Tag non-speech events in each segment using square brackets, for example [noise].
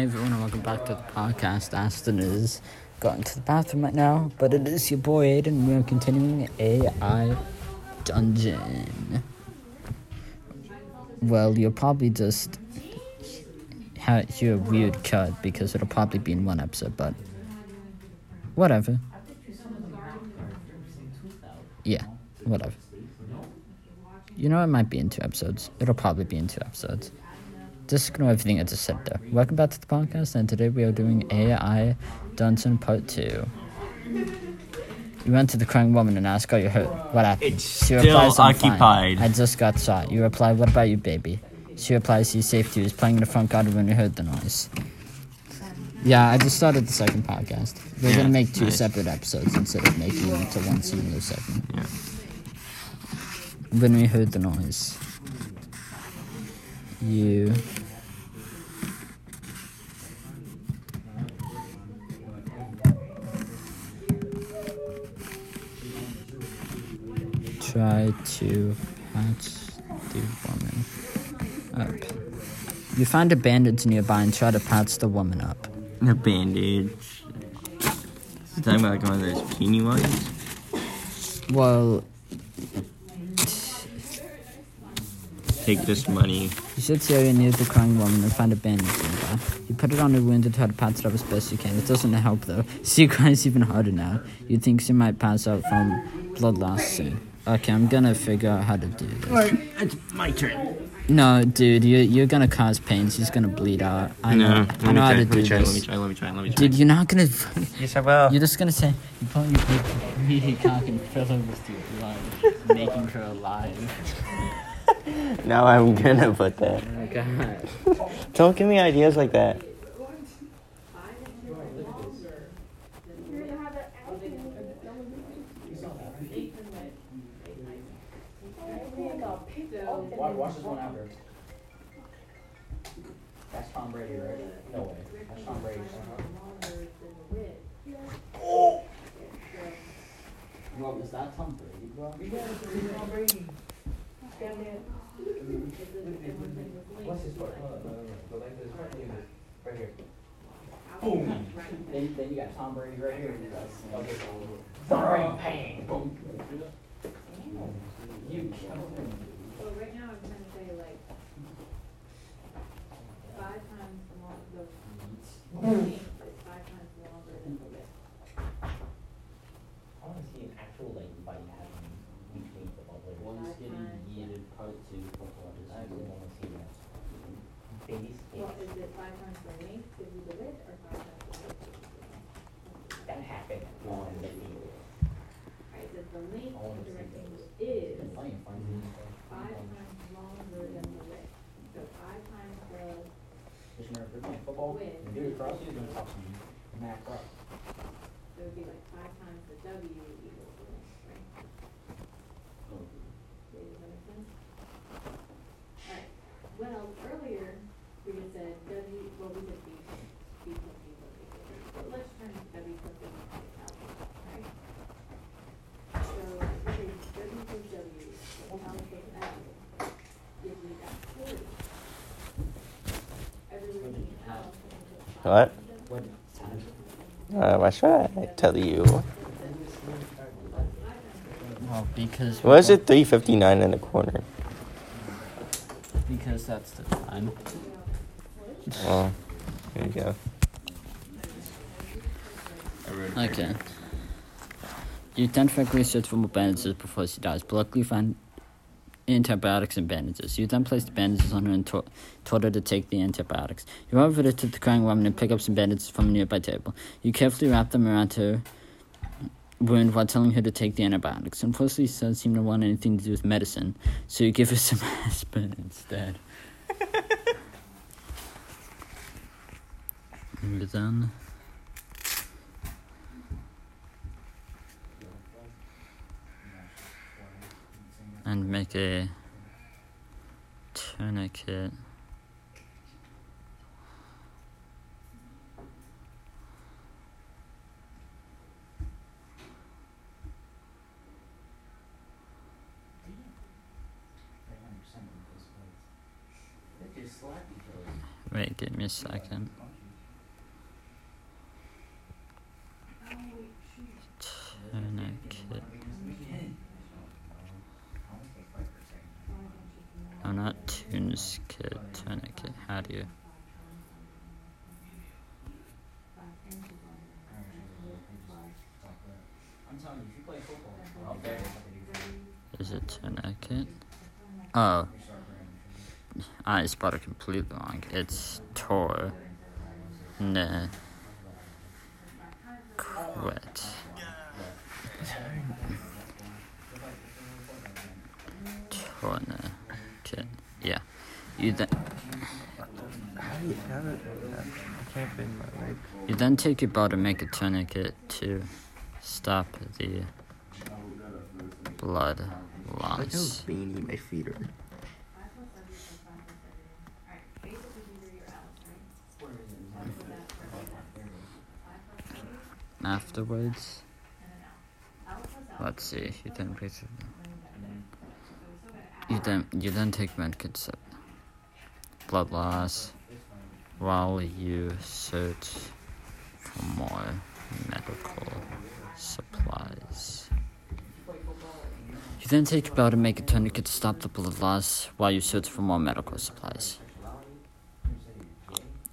Hey everyone, and welcome back to the podcast. Aston is going to the bathroom right now, but it is your boy Aiden. We are continuing AI Dungeon. Well, you'll probably just hear a weird cut because it'll probably be in one episode, but whatever. Yeah, whatever. You know, it might be in two episodes. It'll probably be in two episodes. Just ignore everything I just said there. Welcome back to the podcast, and today we are doing AI Dungeon Part 2. You went to the crying woman and asked, Are you hurt? What happened? It's She still "I'm fine. occupied." I just got shot. You reply, What about you, baby? She replies, He's safe too. He's playing in the front garden when you heard the noise. Yeah, I just started the second podcast. We're Yeah, gonna make two nice. separate episodes instead of making it into one singular segment. Yeah. When we heard the noise, you try to patch the woman up. You find a bandage nearby and try to patch the woman up. A bandage. Is it talking about like one of those peony ones? Well, Take this money. You should see area near the crying woman and find a bandage nearby. You put it on her wound and try to patch it up as best you can. It doesn't help though. [laughs] She cries even harder now. You think she might pass out from blood loss soon. Okay, I'm gonna figure out how to do this. Alright, it's my turn. No, dude, you're, you're gonna cause pain. She's gonna bleed out. I know. no, let I me know how try, to let do try, let me try, let me try, let me try. Dude, you're not gonna. yes, I will. You're just gonna say, you put your greedy cock and fill her with your blood, making her alive. [laughs] Now I'm gonna put that. Oh my god. Don't give me ideas like that. Watch, watch this one after. That's Tom Brady, right? No way. That's Tom Brady. What was that, Tom Brady, bro? What's his foot? No, no, no, no. Go like this, right here. Right here. Boom. Then, then you got Tom Brady right here. Okay. Throwing pain. Boom. You killed him. Hum. If you're playing football, Win. and you is gonna talk to you. Matt Cross. so it would be like five times the W equals length, right? Does that make sense? Alright, well, earlier, we just said W, well, we said B, B plus B plus B plus B, but let's turn W plus B plus B out, right? So, we say W plus W, plus L plus L, gives me that forty. Everything else. What? Uh, why should I tell you? Well, because. What is it? 359 in the corner. Because that's the time. Oh, there you go. Okay. You identify research for more bandages before she dies, but luckily find antibiotics and bandages. You then place the bandages on her and to- told her to take the antibiotics. You run over to the crying woman and pick up some bandages from a nearby table. You carefully wrap them around her wound while telling her to take the antibiotics. Unfortunately, she doesn't seem to want anything to do with medicine, so you give her [laughs] some aspirin instead. [laughs] and then. And make a tourniquet. Wait, give me a second. use kit tourniquet. How do you? I'm telling you, if you play football out there, Is it tourniquet? Oh, I spelled it completely wrong. It's tor. Ne. Quit. Tourniquet. Yeah. You then. You have it? I can't fit my leg. You then take your belt and make a tourniquet to stop the blood Look how veiny my feet are. Afterwards, let's see. You it- You then you then take medkits. Blood loss while you search for more medical supplies. You then take your belt and make a tourniquet to stop the blood loss while you search for more medical supplies.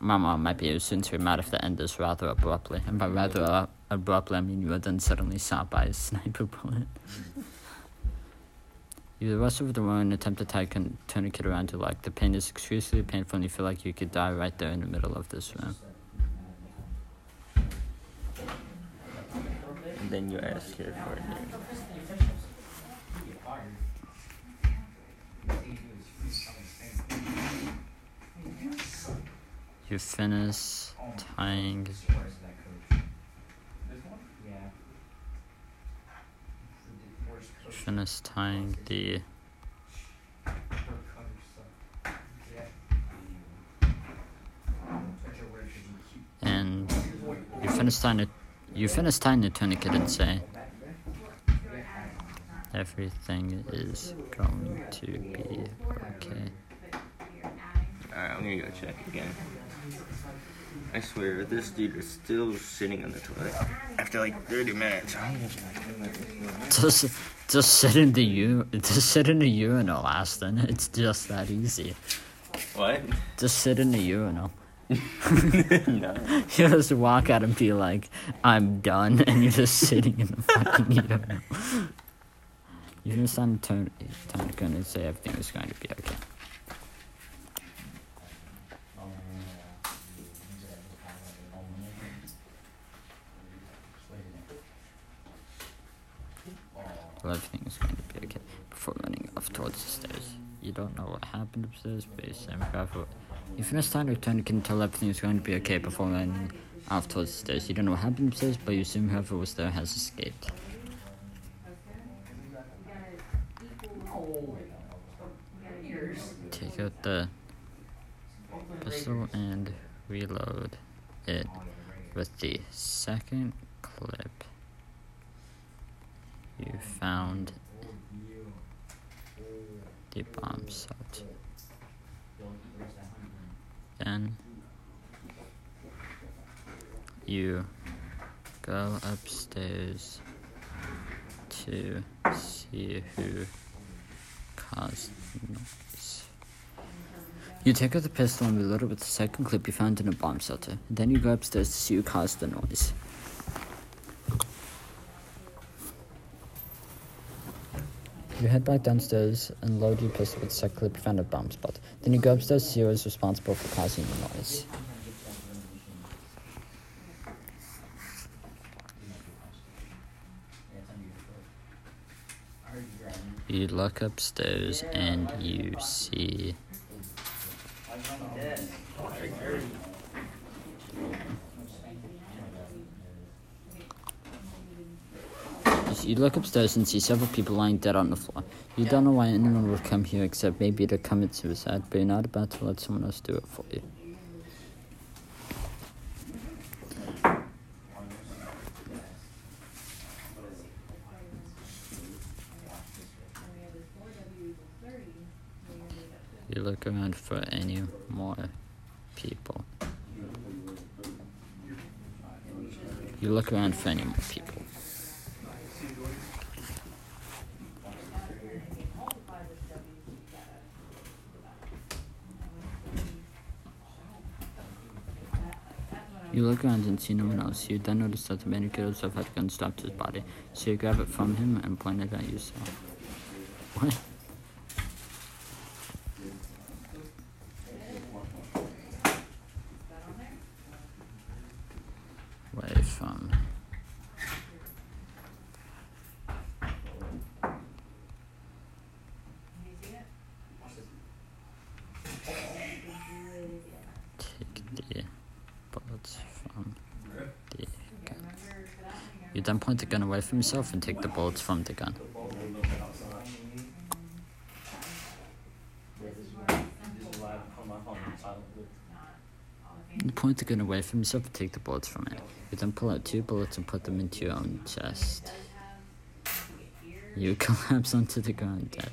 My mom might be soon to him out if the end is rather abruptly. And by rather uh, abruptly, I mean you are then suddenly shot by a sniper [laughs] bullet. you the rest of the room and attempt to tie a tourniquet around your leg. The pain is excruciatingly painful and you feel like you could die right there in the middle of this room. And then you ask her for a name. You finish tying finish tying the and you finish tying it you finish tying the tourniquet and say everything is going to be okay. Alright, I'm gonna go check again. I swear, this dude is still sitting on the toilet after like 30 minutes. I'm gonna check. Just just sit in the u just sit in the urinal, Aston. It's just that easy. What? Just sit in the urinal. no. [laughs] You just walk out and be like, I'm done, and you're just sitting in the fucking urinal. [laughs] You can stand turn turn and say everything is going to be okay. Everything is going to be okay. Before running off towards the stairs, you don't know what happened upstairs, but you stand careful. You finish time to turn can tell everything is going to be okay before running off towards the stairs. You don't know what happened upstairs, but you assume whoever was there has escaped. Take out the pistol and reload it with the second clip you found the bomb set. Then you go upstairs to see who caused the noise. You take out the pistol and reload it with the second clip you found in a bomb shelter. Then you go upstairs to see who caused the noise. You head back downstairs and load your pistol with second clip found at bomb spot. Then you go upstairs to see who is responsible for causing the noise. You look upstairs and you see You look upstairs and see several people lying dead on the floor. You don't know why anyone would come here except maybe to commit suicide, but you're not about to let someone else do it for you. You look around for any more people. You look around for any more people. You look around and see no one else. You then notice that the man who killed himself had gun strapped to his body. So you grab it from him and point it at yourself. What? Way from. Take the bullets from the gun. You then point the gun away from yourself and take the bullets from the gun. You point the gun away from yourself and take the bullets from it. You then pull out two bullets and put them into your own chest. You [laughs] collapse onto the ground dead.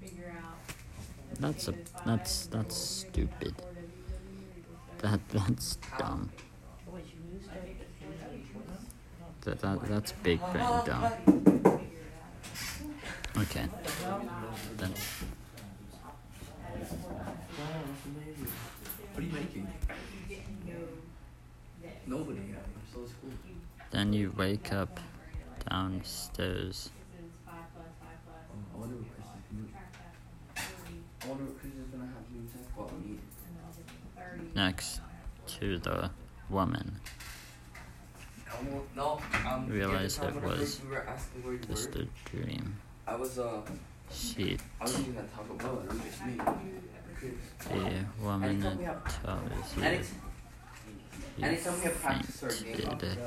Figure out. That's a that's that's stupid. That that's dumb. That, that that's big brain dumb. Okay. Then then you wake up downstairs. I wonder what Chris is gonna I wonder what Chris is gonna have to do test what we need. Next to the woman. No, um, Realize the it was you were asking where you Just were, a dream. I was uh, She, I was using that Taco Bell. It was just me. The woman Anytime we have, tells you any, you [laughs] anytime we have practice or game, fainted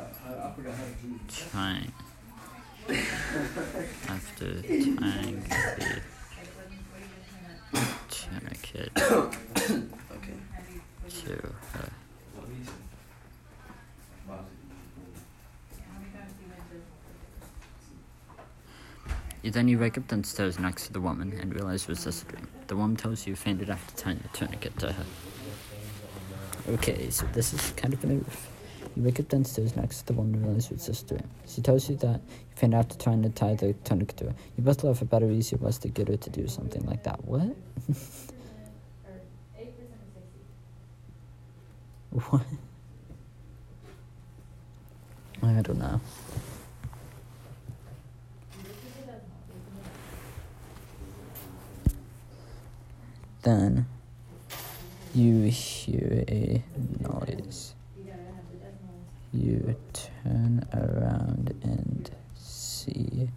trying after tying the tourniquet [coughs] okay. to her. You then you wake up downstairs next to the woman and realize it was just a dream. The woman tells you you fainted after tying the tourniquet to her. Okay, so this is kind of an oof. You wake up downstairs next to the woman and realize it was just a dream. She tells you that you fainted after trying to tie the tourniquet to her. You both laugh about how easy it was to get her to do something like that. What? What? I don't know. Then you hear a noise. You turn around and see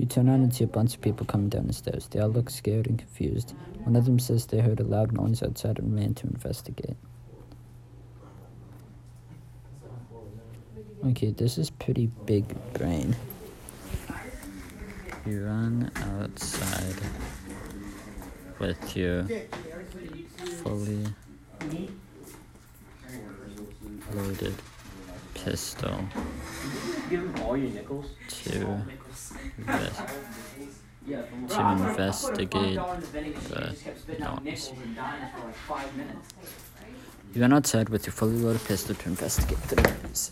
You turn around and see a bunch of people coming down the stairs. They all look scared and confused. One of them says they heard a loud noise outside and ran to investigate. Okay, this is pretty big brain. You run outside with your fully loaded pistol Give him all your nickels. [laughs] to invest. Yeah, To investigate I found a $5 in the vending machine, the he just kept spitting out noise. nickels and dimes for like five minutes. You run outside with your fully loaded pistol to investigate the noise.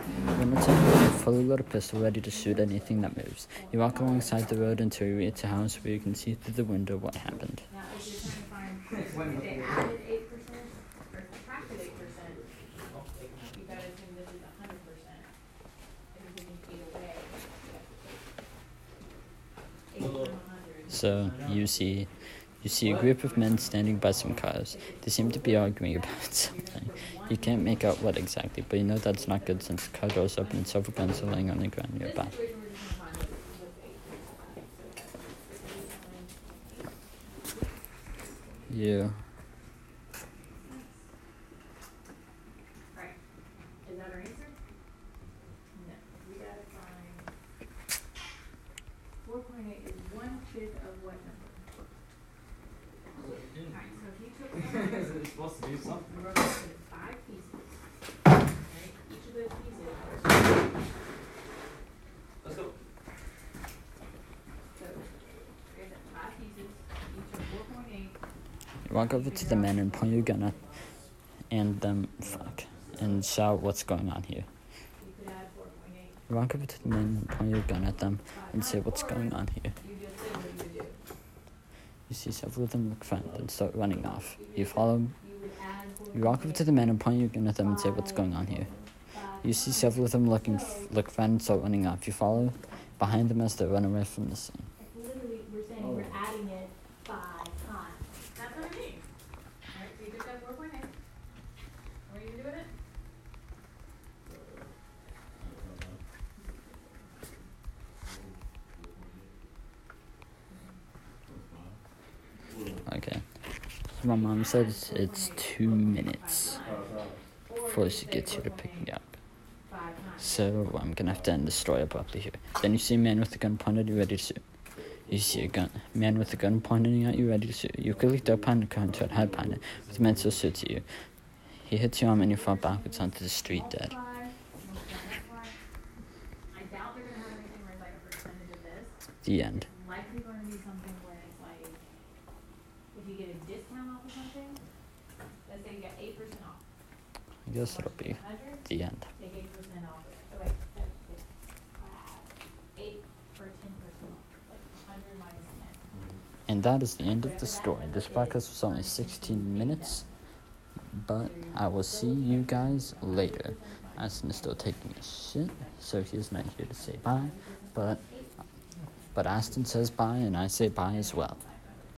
You run outside with your fully loaded pistol ready to shoot anything that moves. You walk alongside the road until you reach a house where you can see through the window what happened. [laughs] Now, if you're trying to find, if they added eight percent or subtracted eight percent, you gotta assume this is a hundred percent. If you're taking eight away, you have to take eight from a hundred. So you see you see a group of men standing by some cars. They seem to be arguing about [laughs] something. You can't make out what exactly, but you know that's not good since the car doors open and several guns are laying on the ground nearby. You Right, is that our answer? No, we gotta find. Four point eight is one fifth of what number? Alright, so if you took. Is it supposed to do something? We broke it into five pieces. Walk over to the men and point your gun at and them fuck and shout what's going on here. You walk over to the men and point your gun at them and say what's going on here. You see several of them look frightened and start running off. You follow you walk over to the men and point your gun at them and say what's going on here. You see several of them looking f- look frightened and start running off. You follow behind them as they run away from the scene. Literally, we're saying we're adding it five times. That's what I mean. Alright, so you just got four point eight. What are you doing it? Okay. My mom says it's two minutes before she gets here to pick me up. So I'm gonna have to end the story abruptly here. Then you see a man with a gun pointed at you, ready to shoot. You see a gun man with a gun pointing at you, ready to shoot. You quickly throw the behind it, but the man still shoots at you. He hits your arm and you fall backwards onto the street dead. Multiply, multiply, if you get a discount off of something, let's say you get eight percent off. I guess it'll be the end. take eight percent off it. Wait, that's six. Eight for ten percent off, like hundred minus ten. And that is the end of the story. This podcast was only 16 minutes, but I will see you guys later. Aston is still taking a shit, so he's not here to say bye, but but Aston says bye and I say bye as well.